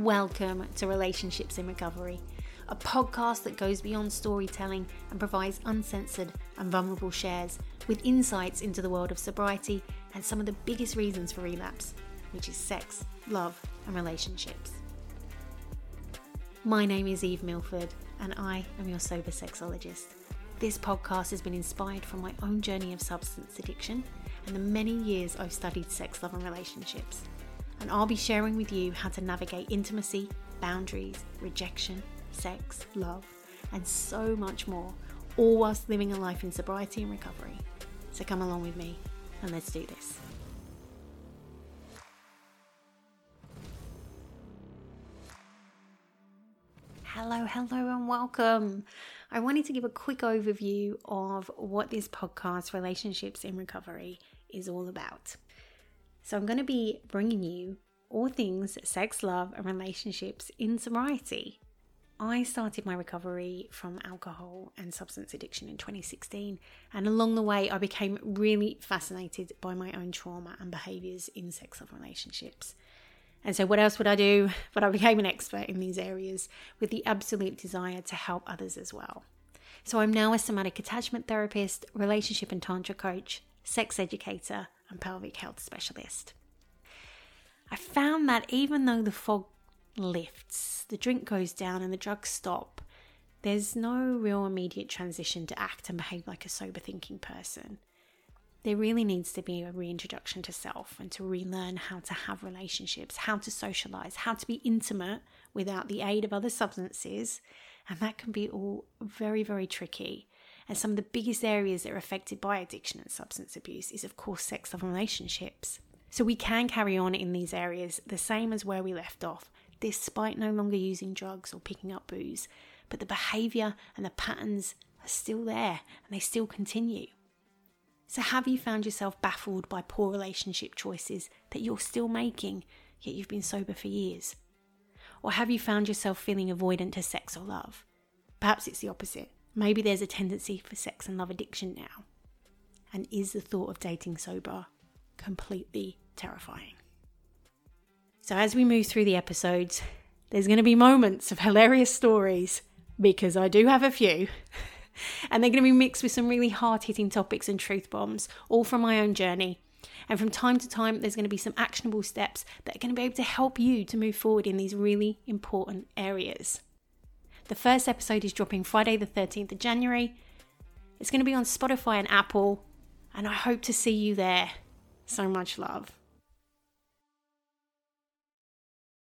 Welcome to Relationships in Recovery, a podcast that goes beyond storytelling and provides uncensored and vulnerable shares with insights into the world of sobriety and some of the biggest reasons for relapse, which is sex, love, and relationships. My name is Eve Milford, and I am your sober sexologist. This podcast has been inspired from my own journey of substance addiction and the many years I've studied sex, love, and relationships and I'll be sharing with you how to navigate intimacy, boundaries, rejection, sex, love, and so much more, all whilst living a life in sobriety and recovery. So come along with me and let's do this. Hello, hello, and welcome. I wanted to give a quick overview of what this podcast, Relationships in Recovery, is all about. So, I'm going to be bringing you all things sex, love, and relationships in sobriety. I started my recovery from alcohol and substance addiction in 2016, and along the way, I became really fascinated by my own trauma and behaviors in sex love relationships. And so, what else would I do? But I became an expert in these areas with the absolute desire to help others as well. So, I'm now a somatic attachment therapist, relationship and tantra coach, sex educator, and pelvic health specialist. I found that even though the fog lifts, the drink goes down, and the drugs stop, there's no real immediate transition to act and behave like a sober thinking person. There really needs to be a reintroduction to self and to relearn how to have relationships, how to socialize, how to be intimate without the aid of other substances. And that can be all very, very tricky. And some of the biggest areas that are affected by addiction and substance abuse is, of course, sex and relationships. So we can carry on in these areas the same as where we left off, despite no longer using drugs or picking up booze. But the behavior and the patterns are still there and they still continue. So, have you found yourself baffled by poor relationship choices that you're still making, yet you've been sober for years? Or have you found yourself feeling avoidant to sex or love? Perhaps it's the opposite. Maybe there's a tendency for sex and love addiction now. And is the thought of dating sober completely terrifying? So, as we move through the episodes, there's going to be moments of hilarious stories because I do have a few. and they're going to be mixed with some really hard hitting topics and truth bombs, all from my own journey. And from time to time, there's going to be some actionable steps that are going to be able to help you to move forward in these really important areas. The first episode is dropping Friday, the 13th of January. It's going to be on Spotify and Apple, and I hope to see you there. So much love.